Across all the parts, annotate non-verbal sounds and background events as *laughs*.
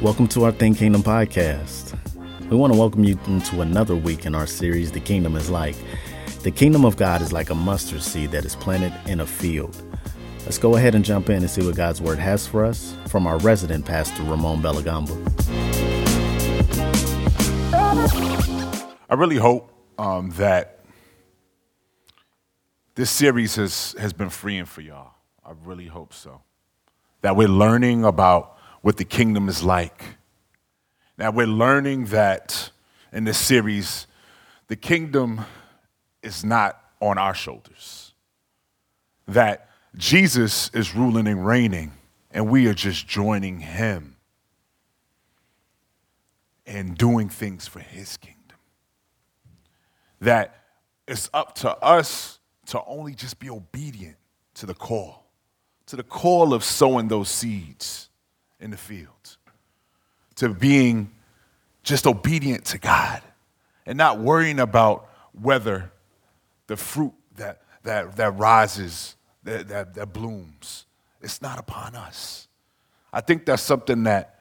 Welcome to our Think Kingdom podcast. We want to welcome you into another week in our series, The Kingdom is Like. The kingdom of God is like a mustard seed that is planted in a field. Let's go ahead and jump in and see what God's word has for us from our resident pastor, Ramon Belagamba. I really hope um, that this series has, has been freeing for y'all. I really hope so. That we're learning about what the kingdom is like. Now, we're learning that in this series, the kingdom is not on our shoulders. That Jesus is ruling and reigning, and we are just joining him and doing things for his kingdom. That it's up to us to only just be obedient to the call, to the call of sowing those seeds in the fields to being just obedient to God and not worrying about whether the fruit that, that, that rises, that, that, that blooms, it's not upon us. I think that's something that,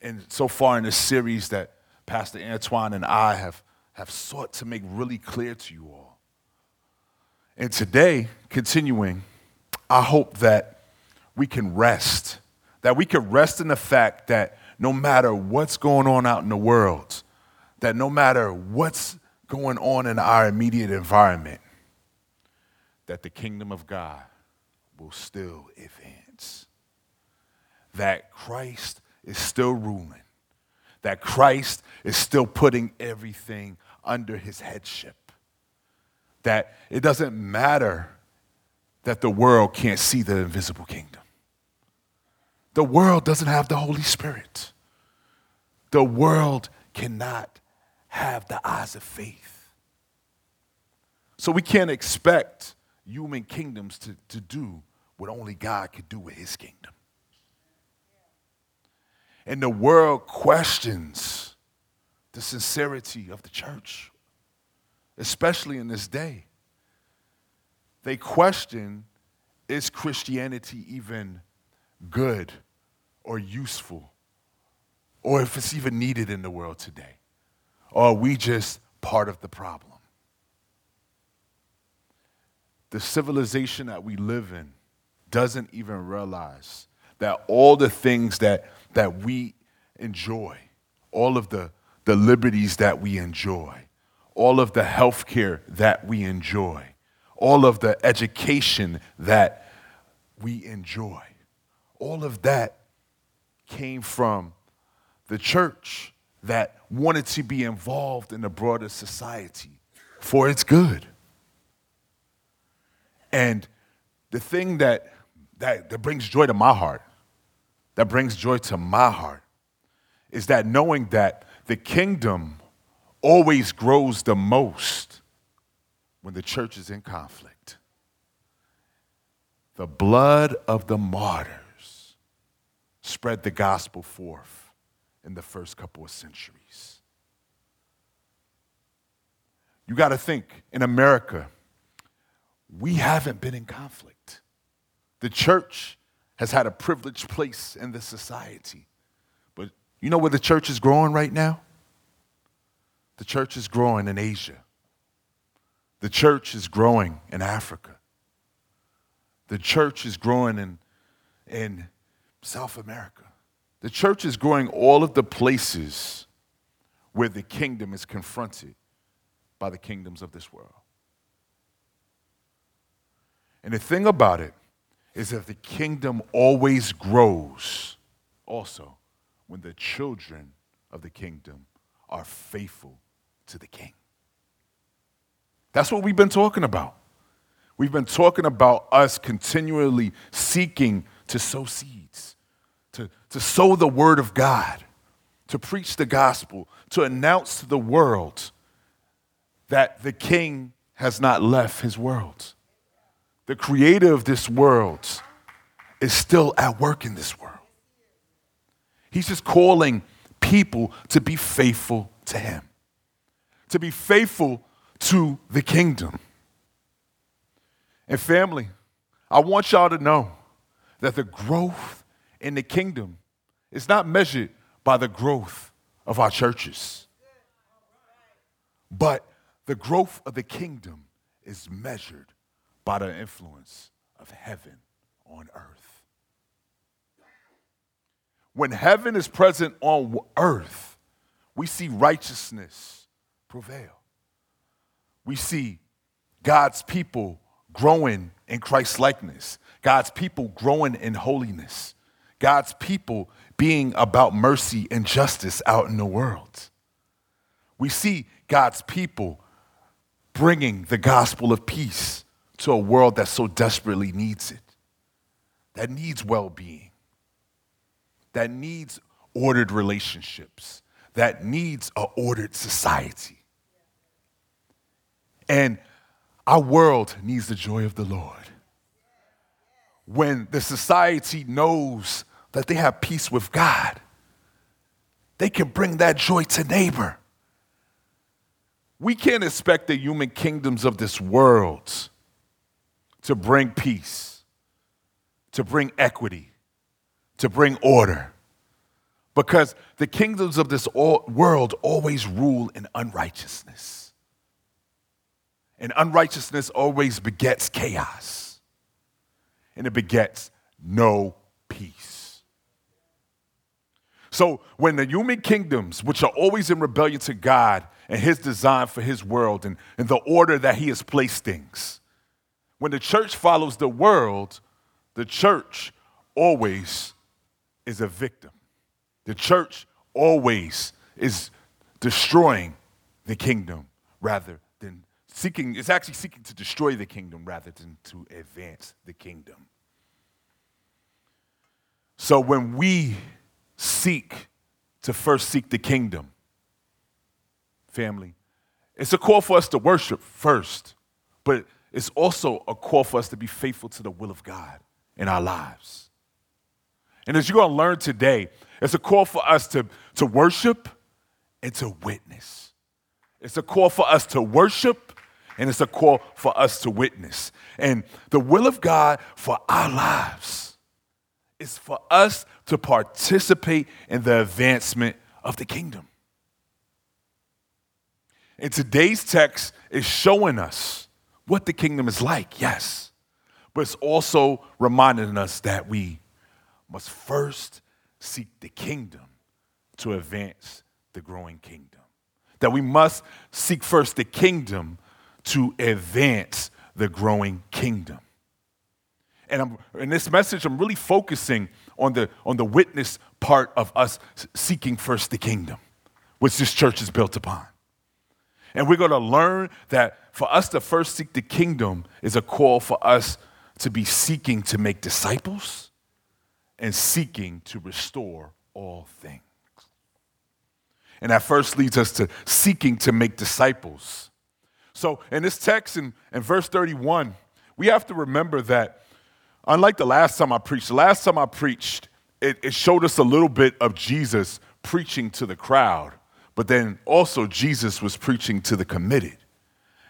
in, so far in this series, that Pastor Antoine and I have, have sought to make really clear to you all. And today, continuing, I hope that we can rest that we could rest in the fact that no matter what's going on out in the world, that no matter what's going on in our immediate environment, that the kingdom of God will still advance. That Christ is still ruling. That Christ is still putting everything under his headship. That it doesn't matter that the world can't see the invisible kingdom. The world doesn't have the Holy Spirit. The world cannot have the eyes of faith. So we can't expect human kingdoms to, to do what only God could do with his kingdom. And the world questions the sincerity of the church, especially in this day. They question is Christianity even good or useful, or if it's even needed in the world today? Or are we just part of the problem? The civilization that we live in doesn't even realize that all the things that, that we enjoy, all of the, the liberties that we enjoy, all of the health care that we enjoy, all of the education that we enjoy, all of that came from the church that wanted to be involved in the broader society for its good. And the thing that, that, that brings joy to my heart, that brings joy to my heart, is that knowing that the kingdom always grows the most when the church is in conflict. The blood of the martyr spread the gospel forth in the first couple of centuries. You got to think in America, we haven't been in conflict. The church has had a privileged place in this society. But you know where the church is growing right now? The church is growing in Asia. The church is growing in Africa. The church is growing in, in South America. The church is growing all of the places where the kingdom is confronted by the kingdoms of this world. And the thing about it is that the kingdom always grows also when the children of the kingdom are faithful to the king. That's what we've been talking about. We've been talking about us continually seeking to sow seeds to, to sow the word of God, to preach the gospel, to announce to the world that the king has not left his world. The creator of this world is still at work in this world. He's just calling people to be faithful to him, to be faithful to the kingdom. And family, I want y'all to know that the growth in the kingdom is not measured by the growth of our churches. But the growth of the kingdom is measured by the influence of heaven on earth. When heaven is present on earth, we see righteousness prevail. We see God's people growing in Christ's likeness, God's people growing in holiness, God's people being about mercy and justice out in the world. We see God's people bringing the gospel of peace to a world that so desperately needs it, that needs well being, that needs ordered relationships, that needs an ordered society. And our world needs the joy of the Lord. When the society knows that they have peace with God, they can bring that joy to neighbor. We can't expect the human kingdoms of this world to bring peace, to bring equity, to bring order. Because the kingdoms of this world always rule in unrighteousness. And unrighteousness always begets chaos. And it begets no peace. So when the human kingdoms, which are always in rebellion to God and his design for his world and, and the order that he has placed things, when the church follows the world, the church always is a victim. The church always is destroying the kingdom rather seeking, it's actually seeking to destroy the kingdom rather than to advance the kingdom. So when we seek to first seek the kingdom, family, it's a call for us to worship first, but it's also a call for us to be faithful to the will of God in our lives. And as you're going to learn today, it's a call for us to, to worship and to witness. It's a call for us to worship and it's a call for us to witness. And the will of God for our lives is for us to participate in the advancement of the kingdom. And today's text is showing us what the kingdom is like, yes. But it's also reminding us that we must first seek the kingdom to advance the growing kingdom. That we must seek first the kingdom to advance the growing kingdom. And I'm, in this message, I'm really focusing on the, on the witness part of us seeking first the kingdom, which this church is built upon. And we're going to learn that for us to first seek the kingdom is a call for us to be seeking to make disciples and seeking to restore all things. And that first leads us to seeking to make disciples. So, in this text in, in verse 31, we have to remember that, unlike the last time I preached, the last time I preached, it, it showed us a little bit of Jesus preaching to the crowd, but then also Jesus was preaching to the committed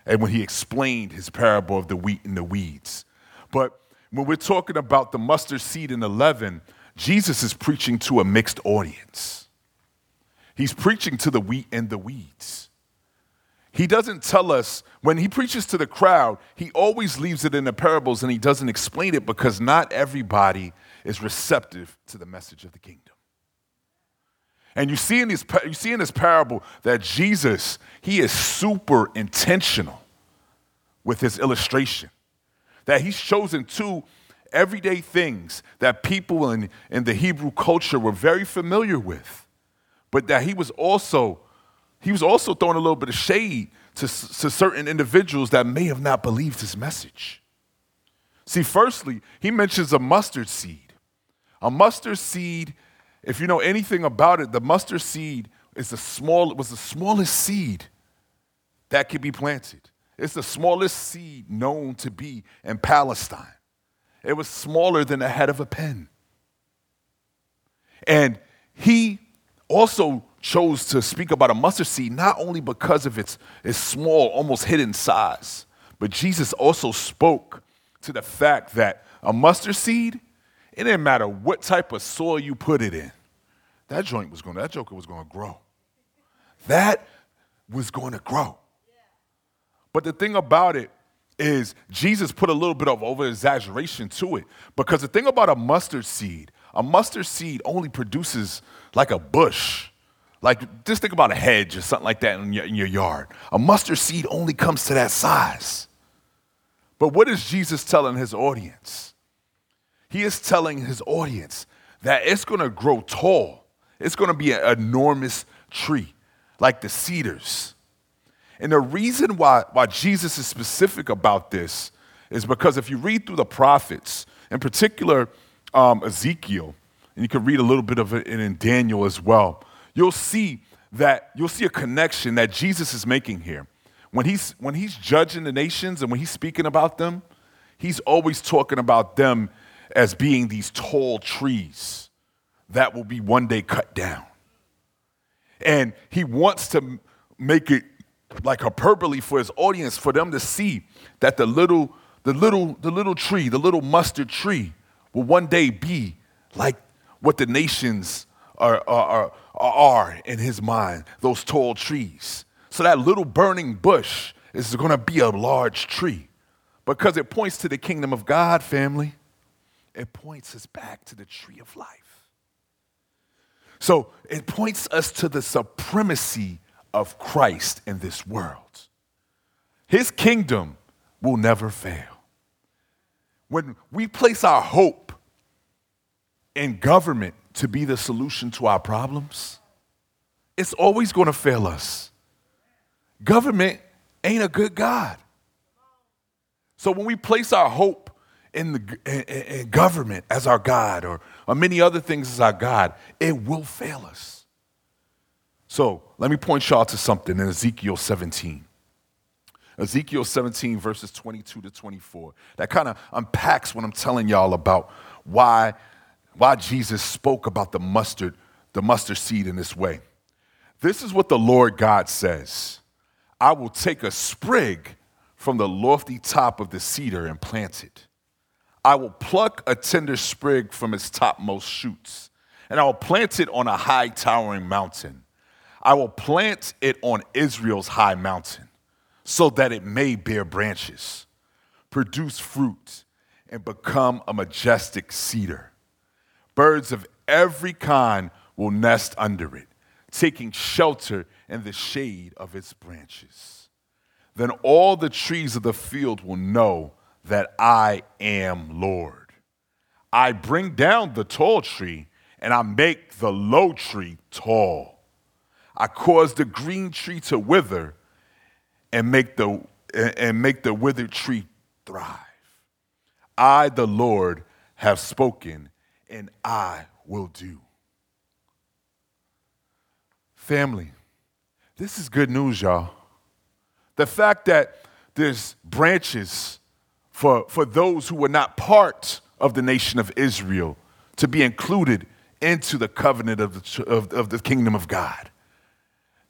and when he explained his parable of the wheat and the weeds. But when we're talking about the mustard seed and the leaven, Jesus is preaching to a mixed audience. He's preaching to the wheat and the weeds. He doesn't tell us, when he preaches to the crowd, he always leaves it in the parables and he doesn't explain it because not everybody is receptive to the message of the kingdom. And you see in this, you see in this parable that Jesus, he is super intentional with his illustration. That he's chosen two everyday things that people in, in the Hebrew culture were very familiar with. But that he was also, he was also throwing a little bit of shade to, to certain individuals that may have not believed his message. See, firstly, he mentions a mustard seed. A mustard seed if you know anything about it, the mustard seed is the small, was the smallest seed that could be planted. It's the smallest seed known to be in Palestine. It was smaller than the head of a pin. And he also chose to speak about a mustard seed not only because of its, its small, almost hidden size, but Jesus also spoke to the fact that a mustard seed, it didn't matter what type of soil you put it in, that joint was going that joker was going to grow. That was going to grow. But the thing about it is Jesus put a little bit of over exaggeration to it. Because the thing about a mustard seed, a mustard seed only produces like a bush. Like just think about a hedge or something like that in your, in your yard. A mustard seed only comes to that size. But what is Jesus telling his audience? He is telling his audience that it's going to grow tall. It's going to be an enormous tree, like the cedars. And the reason why, why Jesus is specific about this is because if you read through the prophets, in particular um, Ezekiel, and you can read a little bit of it in Daniel as well, you'll see that you'll see a connection that Jesus is making here. When he's, when he's judging the nations and when he's speaking about them, he's always talking about them as being these tall trees that will be one day cut down. And he wants to make it like hyperbole for his audience, for them to see that the little, the little, the little tree, the little mustard tree, will one day be like what the nations are, are, are, in his mind, those tall trees. So that little burning bush is going to be a large tree because it points to the kingdom of God, family. It points us back to the tree of life. So it points us to the supremacy of Christ in this world. His kingdom will never fail. When we place our hope in government to be the solution to our problems, it's always going to fail us. Government ain't a good God. So when we place our hope in, the, in, in government as our God or, or many other things as our God, it will fail us. So let me point y'all to something in Ezekiel 17. Ezekiel 17, verses 22 to 24. That kind of unpacks what I'm telling y'all about why, why Jesus spoke about the mustard, the mustard seed in this way. This is what the Lord God says I will take a sprig from the lofty top of the cedar and plant it. I will pluck a tender sprig from its topmost shoots, and I will plant it on a high towering mountain I will plant it on Israel's high mountain so that it may bear branches, produce fruit, and become a majestic cedar. Birds of every kind will nest under it, taking shelter in the shade of its branches. Then all the trees of the field will know that I am Lord. I bring down the tall tree and I make the low tree tall. I cause the green tree to wither and make the, and make the withered tree thrive. I, the Lord, have spoken, and I will do. Family, this is good news, y'all. The fact that there's branches for, for those who were not part of the nation of Israel to be included into the covenant of the, of, of the kingdom of God.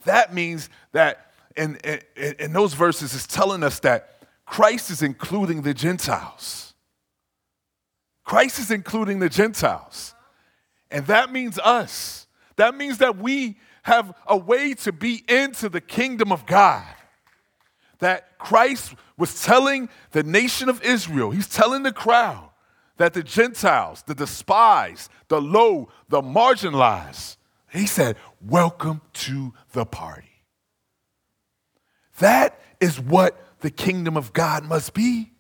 That means that in, in, in those verses is telling us that Christ is including the Gentiles. Christ is including the Gentiles. And that means us. That means that we have a way to be into the kingdom of God. That Christ was telling the nation of Israel, he's telling the crowd that the Gentiles, the despised, the low, the marginalized, he said, Welcome to the party. That is what the kingdom of God must be.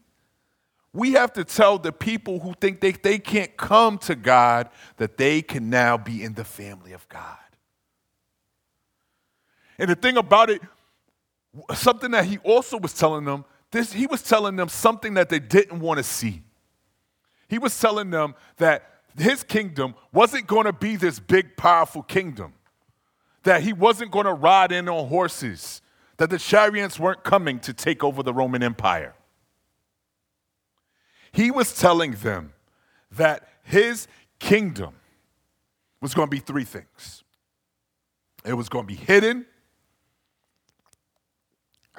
We have to tell the people who think they, they can't come to God that they can now be in the family of God. And the thing about it, something that he also was telling them, this, he was telling them something that they didn't want to see. He was telling them that his kingdom wasn't going to be this big, powerful kingdom, that he wasn't going to ride in on horses, that the chariots weren't coming to take over the Roman Empire. He was telling them that his kingdom was going to be three things it was going to be hidden,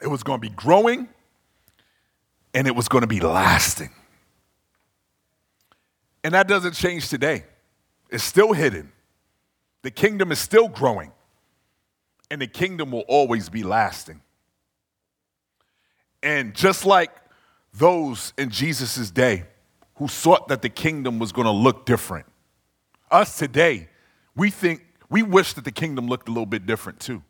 it was going to be growing, and it was going to be lasting. And that doesn't change today. It's still hidden, The kingdom is still growing, and the kingdom will always be lasting. And just like those in Jesus' day who thought that the kingdom was going to look different, us today, we think, we wish that the kingdom looked a little bit different too.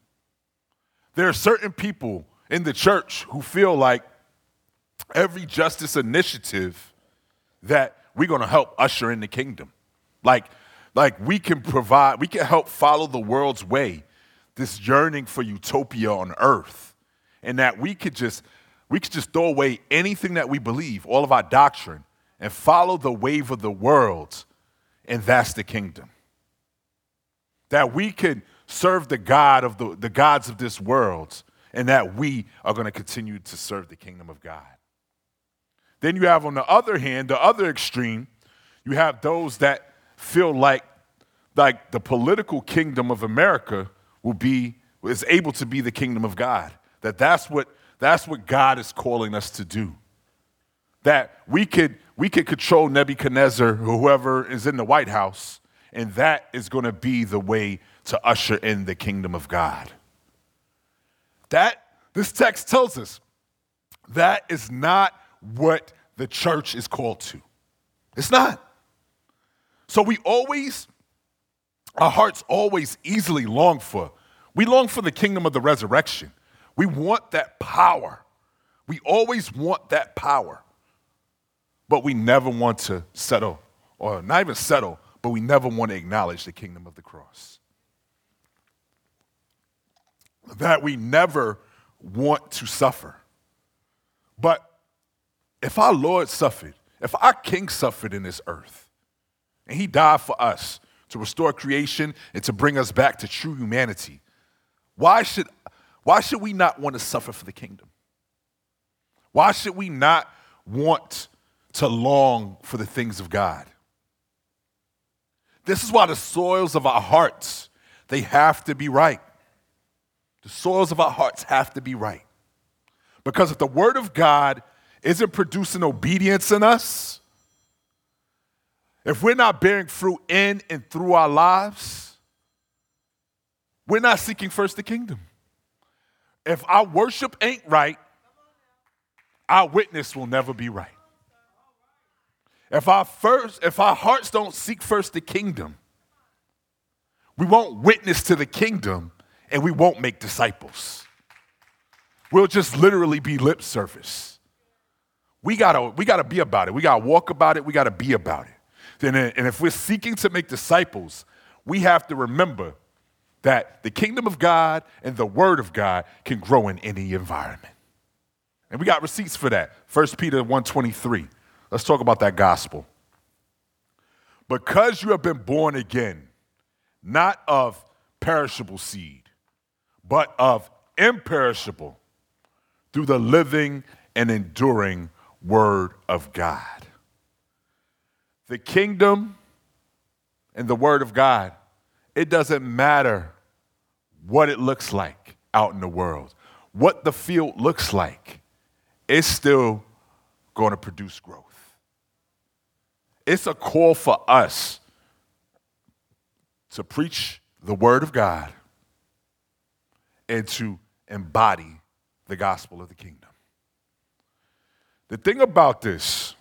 There are certain people in the church who feel like every justice initiative that we're going to help usher in the kingdom. Like, like we can provide, we can help follow the world's way, this yearning for utopia on earth, and that we could just we could just throw away anything that we believe, all of our doctrine, and follow the wave of the world, and that's the kingdom. That we could serve the God of the, the gods of this world, and that we are going to continue to serve the kingdom of God. Then you have, on the other hand, the other extreme, you have those that feel like, like the political kingdom of America will be, is able to be the kingdom of God. That that's what, that's what God is calling us to do. That we could, we could control Nebuchadnezzar whoever is in the White House, and that is going to be the way to usher in the kingdom of God. That, this text tells us, that is not what the church is called to. It's not. So we always, our hearts always easily long for, we long for the kingdom of the resurrection. We want that power. We always want that power. But we never want to settle, or not even settle, but we never want to acknowledge the kingdom of the cross. That we never want to suffer. But if our Lord suffered, if our King suffered in this earth, and he died for us to restore creation and to bring us back to true humanity, why should, why should we not want to suffer for the kingdom? Why should we not want to long for the things of God? This is why the soils of our hearts, they have to be right. The soils of our hearts have to be right. Because if the word of God isn't producing obedience in us, if we're not bearing fruit in and through our lives, we're not seeking first the kingdom. If our worship ain't right, our witness will never be right. If our first, if our hearts don't seek first the kingdom, we won't witness to the kingdom and we won't make disciples. We'll just literally be lip service. We gotta, we gotta be about it. We gotta walk about it. We gotta be about it. And, and if we're seeking to make disciples, we have to remember that the kingdom of God and the word of God can grow in any environment. And we got receipts for that. 1 Peter 1:23. Let's talk about that gospel. Because you have been born again, not of perishable seed, but of imperishable, through the living and enduring Word of God. The kingdom and the Word of God, it doesn't matter what it looks like out in the world, what the field looks like, it's still going to produce growth. It's a call for us to preach the Word of God and to embody the gospel of the kingdom. The thing about this,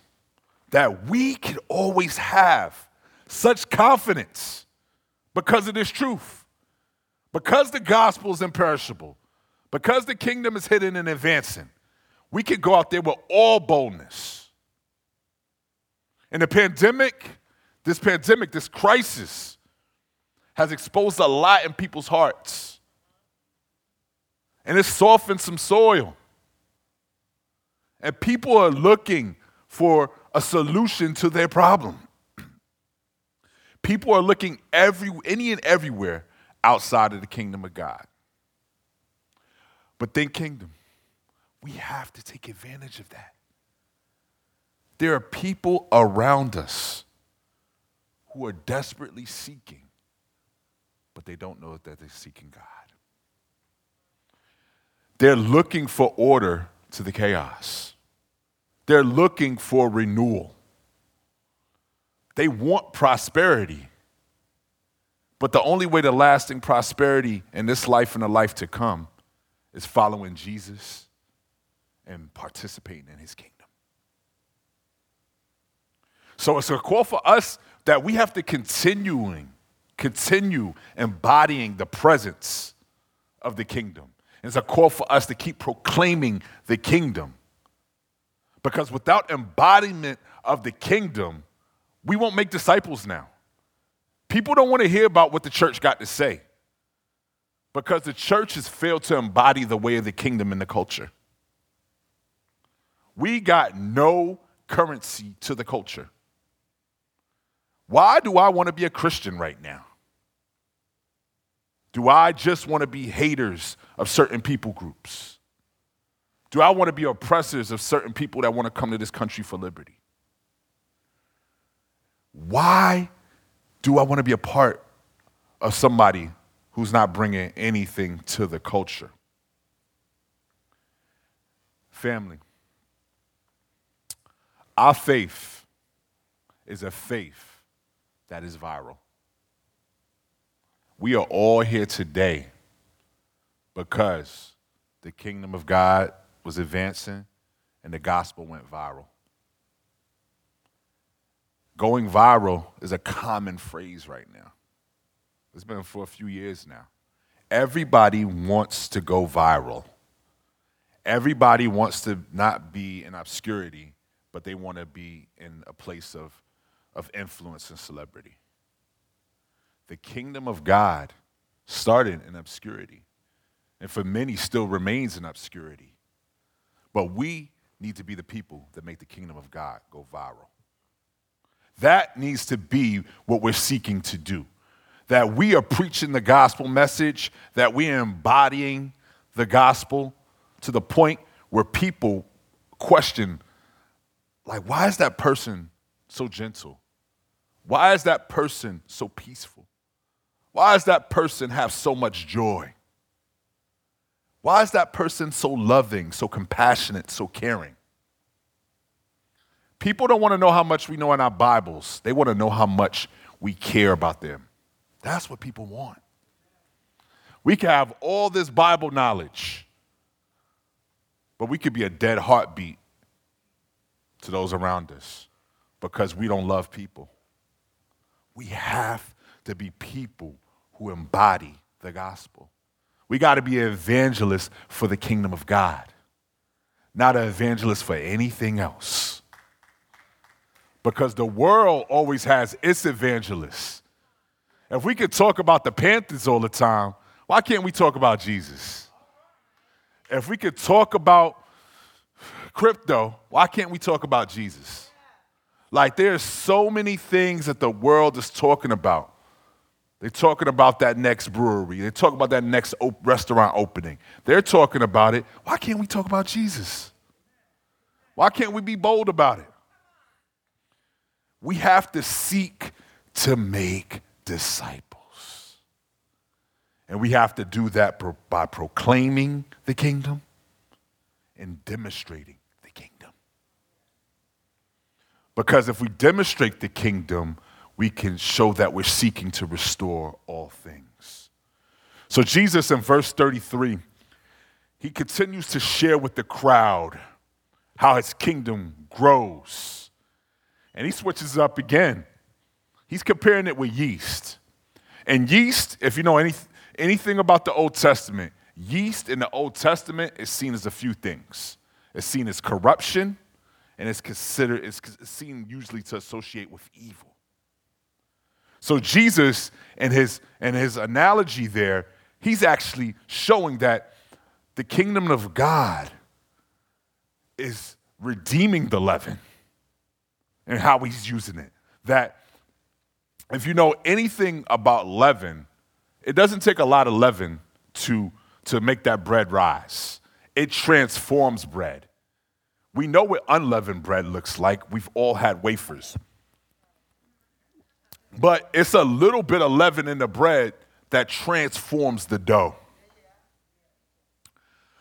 that we can always have such confidence because of this truth, because the gospel is imperishable, because the kingdom is hidden and advancing, we can go out there with all boldness. And the pandemic, this pandemic, this crisis, has exposed a lot in people's hearts. And it's softened some soil. And people are looking for a solution to their problem. People are looking every, any and everywhere outside of the kingdom of God. But think kingdom. We have to take advantage of that. There are people around us who are desperately seeking, but they don't know that they're seeking God. They're looking for order to the chaos. They're looking for renewal. They want prosperity, But the only way to lasting prosperity in this life and the life to come is following Jesus and participating in his kingdom. So it's a call for us that we have to continuing, continue embodying the presence of the kingdom. It's a call for us to keep proclaiming the kingdom. Because without embodiment of the kingdom, we won't make disciples now. People don't want to hear about what the church got to say because the church has failed to embody the way of the kingdom in the culture. We got no currency to the culture. Why do I want to be a Christian right now? Do I just want to be haters of certain people groups? Do I want to be oppressors of certain people that want to come to this country for liberty? Why do I want to be a part of somebody who's not bringing anything to the culture? Family, our faith is a faith that is viral. We are all here today because the kingdom of God was advancing and the gospel went viral. Going viral is a common phrase right now. It's been for a few years now. Everybody wants to go viral. Everybody wants to not be in obscurity, but they want to be in a place of, of influence and celebrity. The kingdom of God started in obscurity, and for many still remains in obscurity. But we need to be the people that make the kingdom of God go viral. That needs to be what we're seeking to do. That we are preaching the gospel message, that we are embodying the gospel to the point where people question, like, why is that person so gentle? Why is that person so peaceful? Why does that person have so much joy? Why is that person so loving, so compassionate, so caring? People don't want to know how much we know in our Bibles. They want to know how much we care about them. That's what people want. We can have all this Bible knowledge, but we could be a dead heartbeat to those around us because we don't love people. We have to be people who embody the gospel. We got to be evangelists for the kingdom of God, not an evangelist for anything else because the world always has its evangelists. If we could talk about the Panthers all the time, why can't we talk about Jesus? If we could talk about crypto, why can't we talk about Jesus? Like there's so many things that the world is talking about. They're talking about that next brewery. They're talking about that next op- restaurant opening. They're talking about it. Why can't we talk about Jesus? Why can't we be bold about it? We have to seek to make disciples. And we have to do that by proclaiming the kingdom and demonstrating the kingdom. Because if we demonstrate the kingdom, we can show that we're seeking to restore all things. So, Jesus in verse 33, he continues to share with the crowd how his kingdom grows and he switches up again. He's comparing it with yeast. And yeast, if you know any, anything about the Old Testament, yeast in the Old Testament is seen as a few things. It's seen as corruption, and it's considered it's seen usually to associate with evil. So Jesus and his and his analogy there, he's actually showing that the kingdom of God is redeeming the leaven and how he's using it. That if you know anything about leaven, it doesn't take a lot of leaven to, to make that bread rise. It transforms bread. We know what unleavened bread looks like. We've all had wafers. But it's a little bit of leaven in the bread that transforms the dough.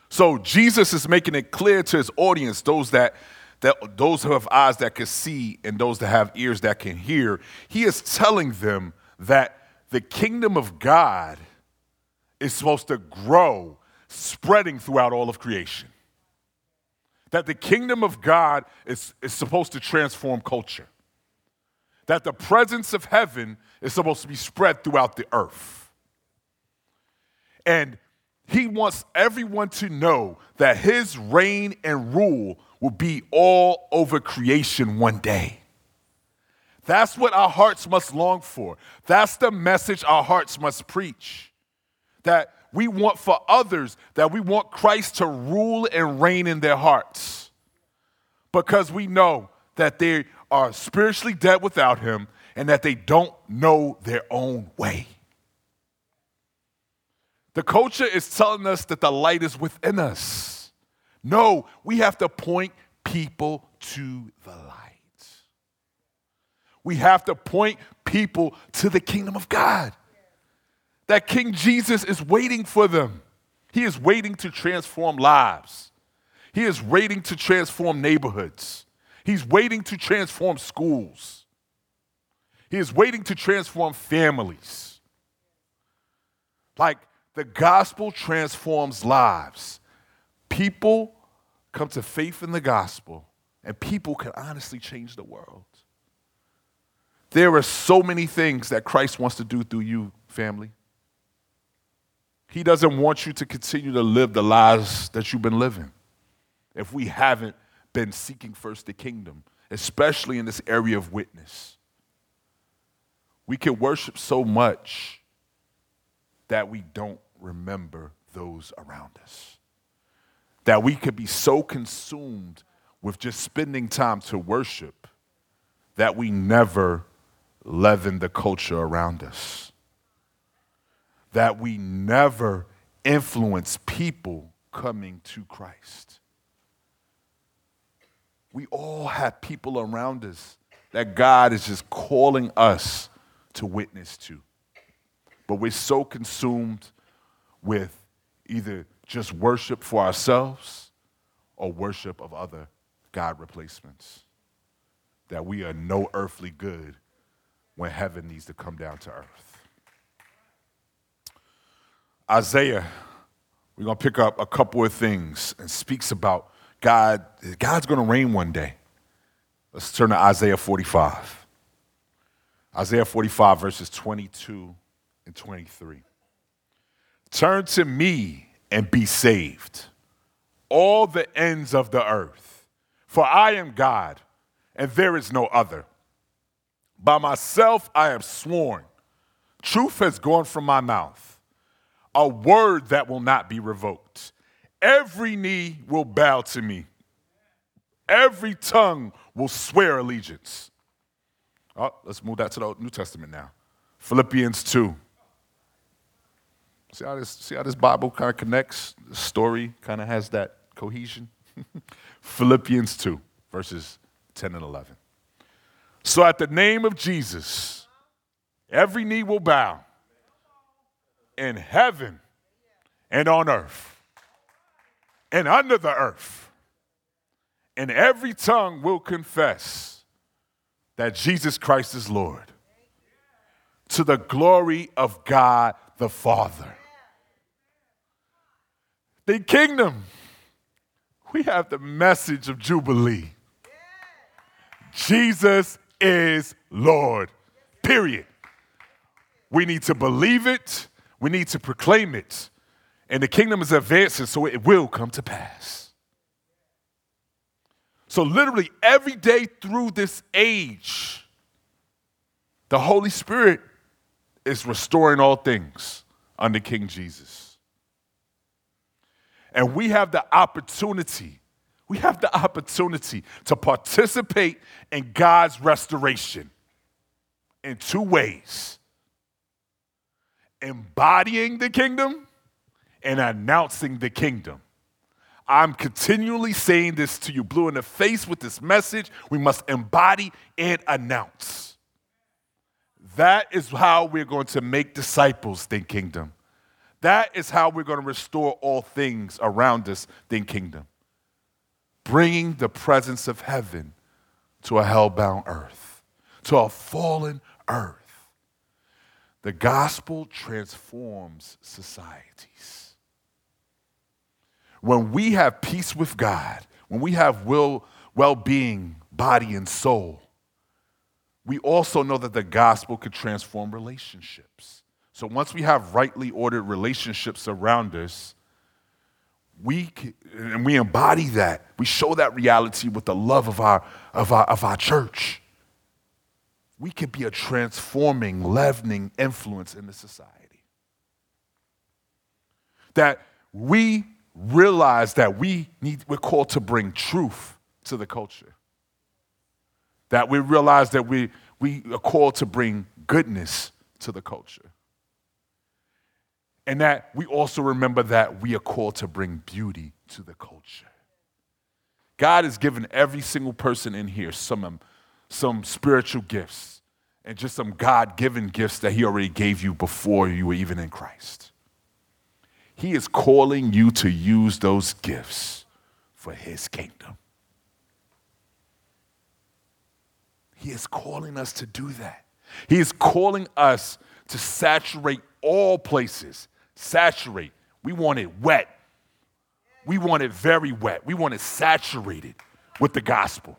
So Jesus is making it clear to his audience, those that that those who have eyes that can see and those that have ears that can hear, he is telling them that the kingdom of God is supposed to grow, spreading throughout all of creation. That the kingdom of God is, is supposed to transform culture. That the presence of heaven is supposed to be spread throughout the earth. And he wants everyone to know that his reign and rule will be all over creation one day. That's what our hearts must long for. That's the message our hearts must preach. That we want for others, that we want Christ to rule and reign in their hearts. Because we know that they are spiritually dead without Him and that they don't know their own way. The culture is telling us that the light is within us. No, we have to point people to the light. We have to point people to the kingdom of God. That King Jesus is waiting for them. He is waiting to transform lives. He is waiting to transform neighborhoods. He's waiting to transform schools. He is waiting to transform families. Like the gospel transforms lives. People come to faith in the gospel, and people can honestly change the world. There are so many things that Christ wants to do through you, family. He doesn't want you to continue to live the lives that you've been living if we haven't been seeking first the kingdom, especially in this area of witness. We can worship so much that we don't remember those around us. That we could be so consumed with just spending time to worship that we never leaven the culture around us. That we never influence people coming to Christ. We all have people around us that God is just calling us to witness to. But we're so consumed with either just worship for ourselves or worship of other God replacements. That we are no earthly good when heaven needs to come down to earth. Isaiah, we're going to pick up a couple of things and speaks about God. God's going to reign one day. Let's turn to Isaiah 45. Isaiah 45, verses 22 and 23. Turn to me and be saved, all the ends of the earth, for I am God, and there is no other. By myself I have sworn, truth has gone from my mouth, a word that will not be revoked. Every knee will bow to me, every tongue will swear allegiance. Oh, let's move that to the New Testament now. Philippians 2. See how this, see how this Bible kind of connects? The story kind of has that cohesion. *laughs* Philippians 2, verses 10 and 11. So at the name of Jesus, every knee will bow in heaven and on earth and under the earth, and every tongue will confess that Jesus Christ is Lord to the glory of God the Father. The kingdom, we have the message of Jubilee. Jesus is Lord. Period. We need to believe it, we need to proclaim it. And the kingdom is advancing, so it will come to pass. So, literally, every day through this age, the Holy Spirit is restoring all things under King Jesus. And we have the opportunity we have the opportunity to participate in God's restoration in two ways embodying the kingdom and announcing the kingdom. I'm continually saying this to you, blue in the face with this message. We must embody and announce. That is how we're going to make disciples, think kingdom. That is how we're going to restore all things around us, think kingdom bringing the presence of heaven to a hellbound earth, to a fallen earth. The gospel transforms societies. When we have peace with God, when we have will, well-being, body and soul, we also know that the gospel could transform relationships. So once we have rightly ordered relationships around us, we can, and we embody that. We show that reality with the love of our, of our, of our church. We can be a transforming, leavening influence in the society. That we realize that we need, we're called to bring truth to the culture. That we realize that we, we are called to bring goodness to the culture. And that we also remember that we are called to bring beauty to the culture. God has given every single person in here some, um, some spiritual gifts and just some God given gifts that He already gave you before you were even in Christ. He is calling you to use those gifts for His kingdom. He is calling us to do that. He is calling us to saturate all places saturate. We want it wet. We want it very wet. We want it saturated with the gospel.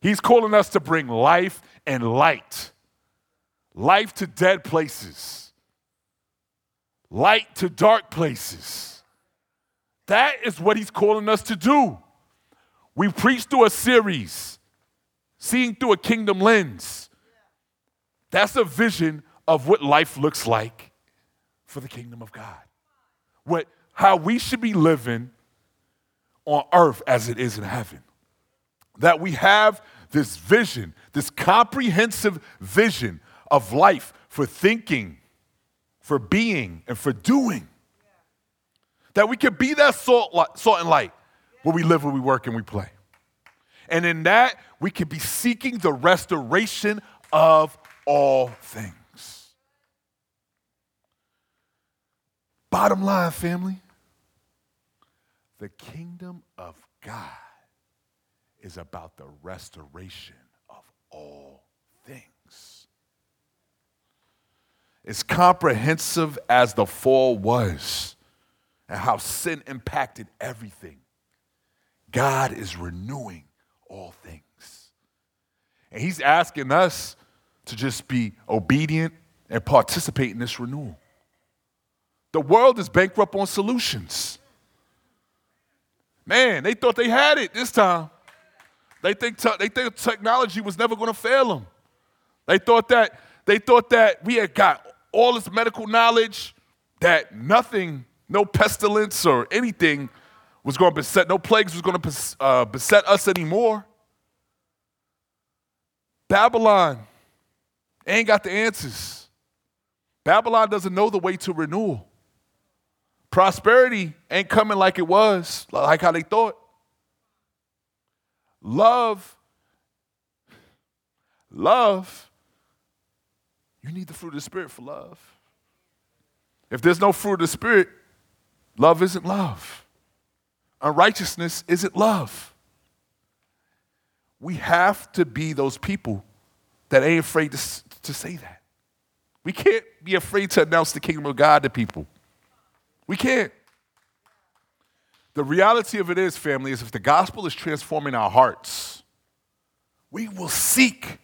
He's calling us to bring life and light, life to dead places, light to dark places. That is what he's calling us to do. We preach through a series, seeing through a kingdom lens. That's a vision of what life looks like for the kingdom of God. What, how we should be living on earth as it is in heaven. That we have this vision, this comprehensive vision of life for thinking, for being, and for doing. That we can be that salt, salt and light where we live, where we work, and we play. And in that, we can be seeking the restoration of all things. Bottom line, family the kingdom of God is about the restoration of all things. As comprehensive as the fall was and how sin impacted everything, God is renewing all things. And He's asking us to just be obedient and participate in this renewal. The world is bankrupt on solutions. Man, they thought they had it this time. They think, te- they think technology was never going to fail them. They thought that they thought that we had got all this medical knowledge that nothing, no pestilence or anything was going to beset, no plagues was going to uh, beset us anymore. Babylon ain't got the answers. Babylon doesn't know the way to renewal. Prosperity ain't coming like it was, like how they thought. Love, love, you need the fruit of the Spirit for love. If there's no fruit of the Spirit, love isn't love. Unrighteousness isn't love. We have to be those people that ain't afraid to, to say that. We can't be afraid to announce the kingdom of God to people. We can't. The reality of it is, family, is if the gospel is transforming our hearts, we will seek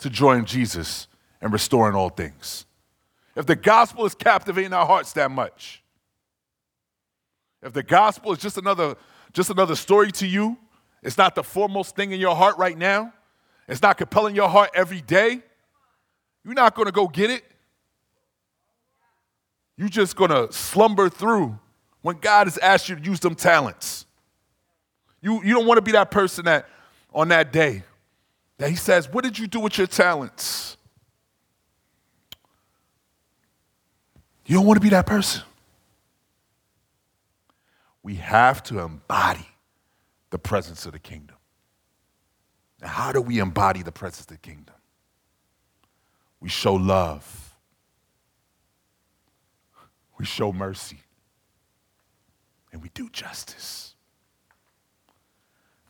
to join Jesus and restoring all things. If the gospel is captivating our hearts that much, if the gospel is just another, just another story to you, it's not the foremost thing in your heart right now, it's not compelling your heart every day, you're not going to go get it. You're just going to slumber through when God has asked you to use them talents. You, you don't want to be that person that on that day that he says, What did you do with your talents? You don't want to be that person. We have to embody the presence of the kingdom. Now, how do we embody the presence of the kingdom? We show love we show mercy, and we do justice.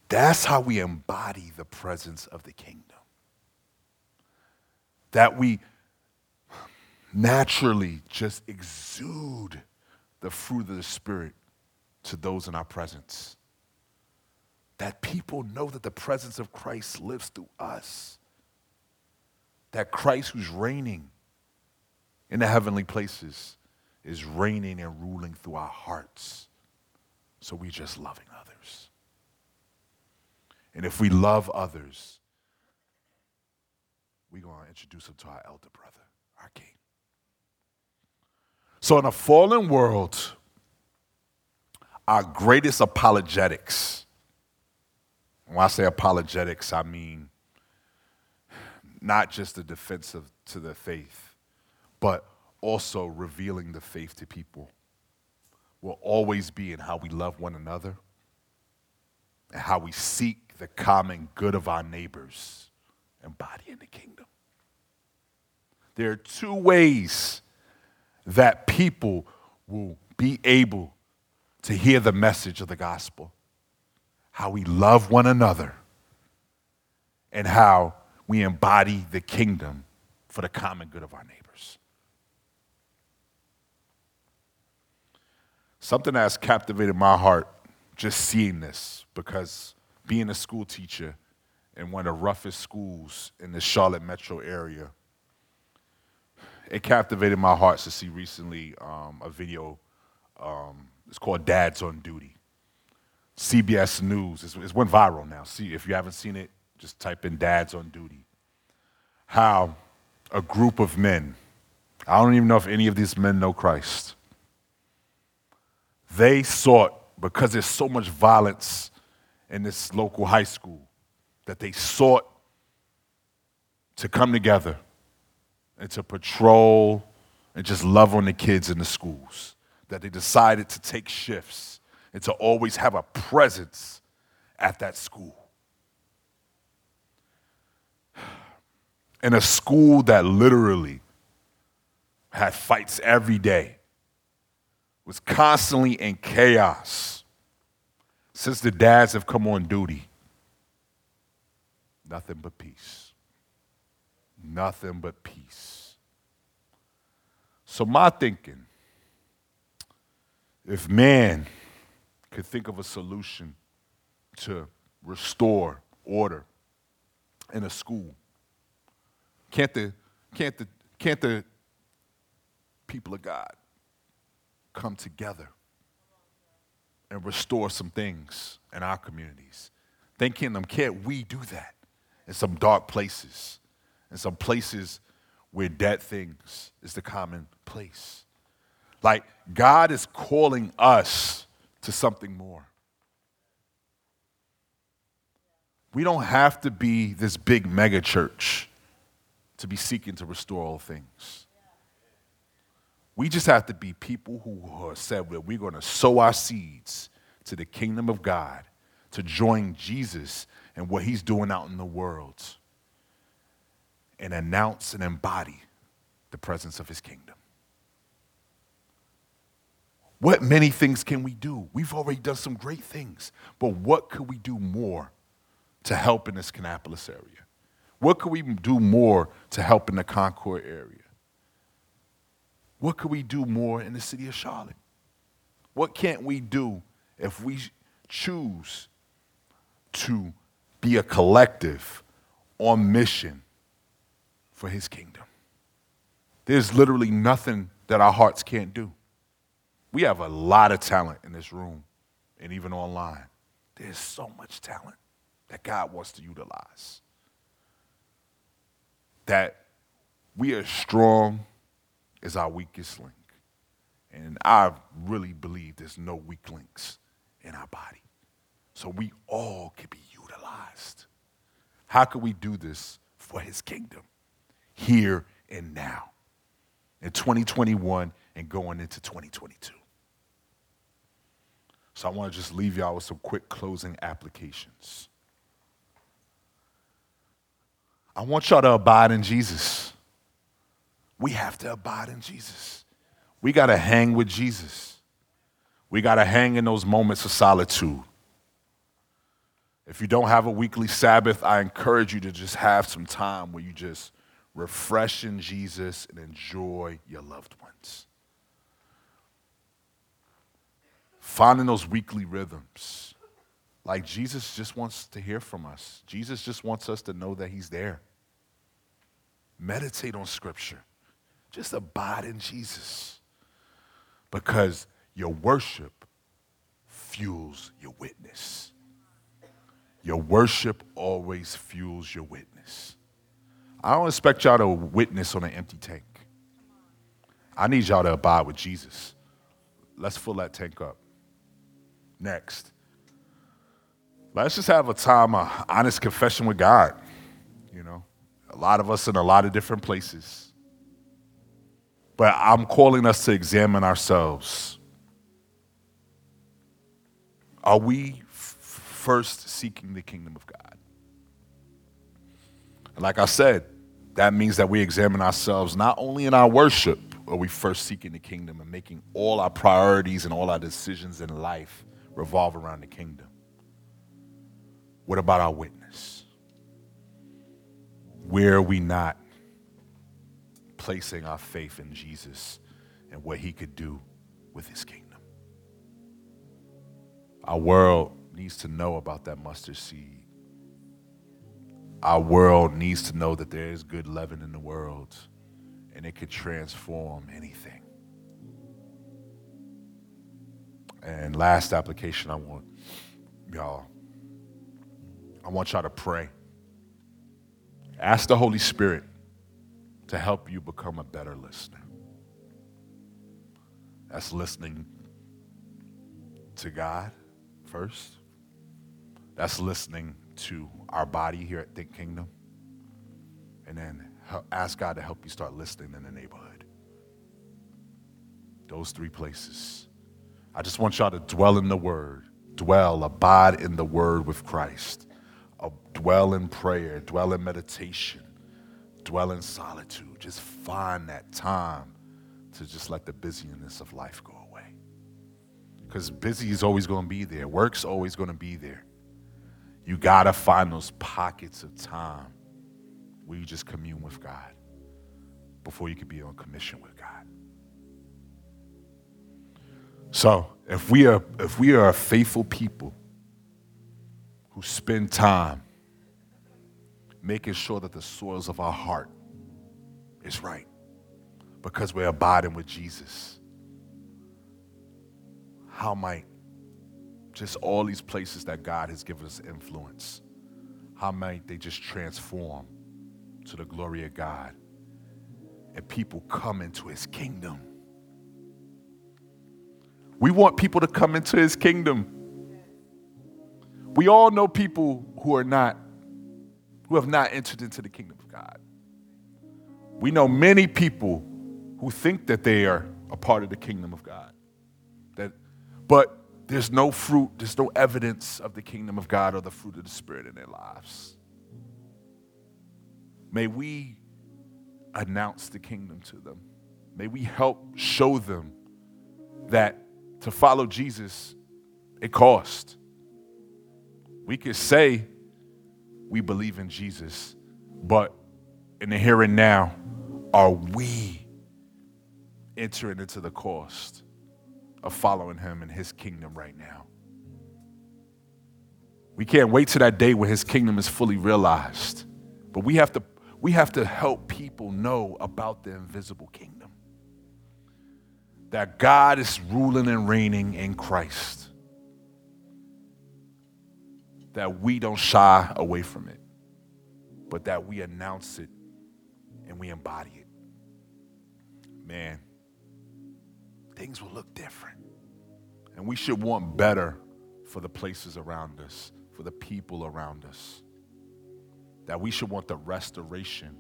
That's how we embody the presence of the kingdom. That we, naturally just exude the fruit of the Spirit to those in our presence. That people know that the presence of Christ lives through us. That Christ, who's reigning in the heavenly places, is reigning and ruling through our hearts. So we're just loving others. And if we love others, we're going to introduce them to our elder brother, our king. So, in a fallen world, our greatest apologetics, when I say apologetics, I mean not just the defense of, to the faith, but also revealing the faith to people, will always be in how we love one another and how we seek the common good of our neighbors embodying the kingdom. There are two ways that people will be able to hear the message of the gospel how we love one another and how we embody the kingdom for the common good of our neighbors. Something that has captivated my heart just seeing this because being a school teacher in one of the roughest schools in the Charlotte metro area, it captivated my heart to see recently um, a video. Um, it's called Dads on Duty. CBS News. It's, it's went viral now. See, if you haven't seen it, just type in Dads on Duty. How a group of men, I don't even know if any of these men know Christ, they sought, because there's so much violence in this local high school, that they sought to come together and to patrol and just love on the kids in the schools. That they decided to take shifts and to always have a presence at that school. In a school that literally had fights every day, was constantly in chaos since the dads have come on duty. Nothing but peace. Nothing but peace. So, my thinking if man could think of a solution to restore order in a school, can't the, can't the, can't the people of God come together and restore some things in our communities? Then, Kingdom, can't we do that in some dark places, in some places where dead things is the common place? Like, God is calling us to something more. We don't have to be this big mega church to be seeking to restore all things. We just have to be people who have said that we're going to sow our seeds to the kingdom of God, to join Jesus and what he's doing out in the world, and announce and embody the presence of his kingdom. What many things can we do? We've already done some great things, but what could we do more to help in this Kannapolis area? What could we do more to help in the Concord area? What could we do more in the city of Charlotte? What can't we do if we choose to be a collective on mission for his kingdom? There's literally nothing that our hearts can't do. We have a lot of talent in this room and even online. There's so much talent that God wants to utilize. That we are strong as our weakest link. And I really believe there's no weak links in our body. So we all can be utilized. How can we do this for his kingdom? Here and now. In 2021 and going into 2022. So I want to just leave y'all with some quick closing applications. I want y'all to abide in Jesus. We have to abide in Jesus. We got to hang with Jesus. We got to hang in those moments of solitude. If you don't have a weekly Sabbath, I encourage you to just have some time where you just refresh in Jesus, and enjoy your loved ones. Finding those weekly rhythms. Like Jesus just wants to hear from us. Jesus just wants us to know that He's there. Meditate on Scripture. Just abide in Jesus. Because your worship fuels your witness. Your worship always fuels your witness. I don't expect y'all to witness on an empty tank. I need y'all to abide with Jesus. Let's fill that tank up. Next. Let's just have a time of honest confession with God. You know, a lot of us in a lot of different places. But I'm calling us to examine ourselves. Are we f- first seeking the kingdom of God? And like I said, that means that we examine ourselves not only in our worship, are we first seeking the kingdom and making all our priorities and all our decisions in life revolve around the kingdom. What about our witness? Where are we not placing our faith in Jesus and what he could do with his kingdom? Our world needs to know about that mustard seed. Our world needs to know that there is good leaven in the world and it could transform anything. And last application I want y'all I want y'all to pray. Ask the Holy Spirit to help you become a better listener. That's listening to God first. That's listening to our body here at Think Kingdom. And then ask God to help you start listening in the neighborhood. Those three places. I just want y'all to dwell in the Word, dwell, abide in the Word with Christ, dwell in prayer, dwell in meditation, dwell in solitude. Just find that time to just let the busyness of life go away. Because busy is always going to be there, work's always going to be there. You got to find those pockets of time where you just commune with God before you can be on commission with God. So, if we are if we are a faithful people who spend time making sure that the soils of our heart is right because we're abiding with Jesus, how might just all these places that God has given us influence, how might they just transform to the glory of God and people come into his kingdom? We want people to come into his kingdom. We all know people who are not, who have not entered into the kingdom of God. We know many people who think that they are a part of the kingdom of God. That, but there's no fruit, there's no evidence of the kingdom of God or the fruit of the Spirit in their lives. May we announce the kingdom to them. May we help show them that to follow Jesus, it costs. We could say we believe in Jesus, but in the here and now, are we entering into the cost of following him in his kingdom right now? We can't wait till that day when his kingdom is fully realized. But we have to we have to help people know about the invisible kingdom. That God is ruling and reigning in Christ. That we don't shy away from it, but that we announce it and we embody it. Man, things will look different. And we should want better for the places around us, for the people around us that we should want the restoration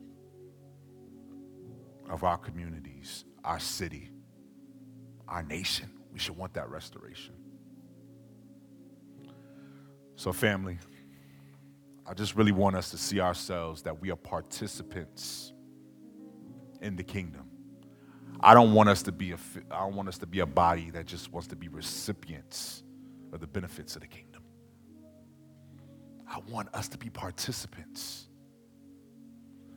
of our communities, our city, our nation. We should want that restoration. So, family, I just really want us to see ourselves that we are participants in the kingdom. I don't want us to be a I don't want us to be a body that just wants to be recipients of the benefits of the kingdom. I want us to be participants.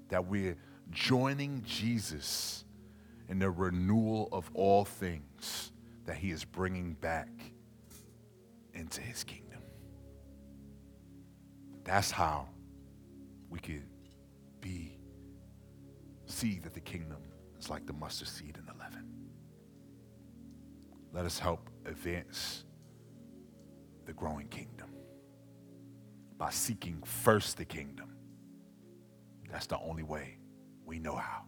That we're joining Jesus in the renewal of all things that he is bringing back into his kingdom. That's how we could be, see that the kingdom is like the mustard seed in the leaven. Let us help advance the growing kingdom by seeking first the kingdom. That's the only way we know how.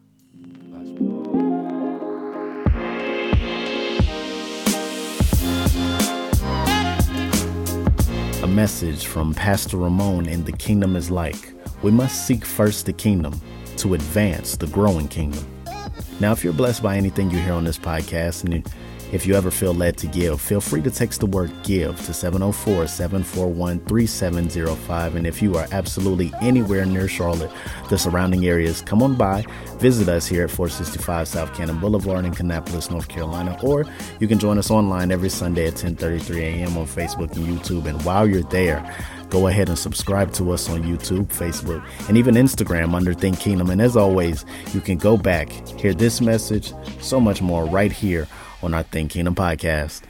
A message from Pastor Ramon in The Kingdom is Like. We must seek first the kingdom to advance the growing kingdom. Now, if you're blessed by anything you hear on this podcast and if you ever feel led to give, feel free to text the word give to 704 741 3705. And if you are absolutely anywhere near Charlotte, the surrounding areas, come on by, visit us here at 465 South Cannon Boulevard in Kannapolis, North Carolina, or you can join us online every Sunday at 10:33 a.m. on Facebook and YouTube. And while you're there, go ahead and subscribe to us on YouTube, Facebook, and even Instagram under Think Kingdom. And as always, you can go back, hear this message, so much more right here on our Think Kingdom podcast.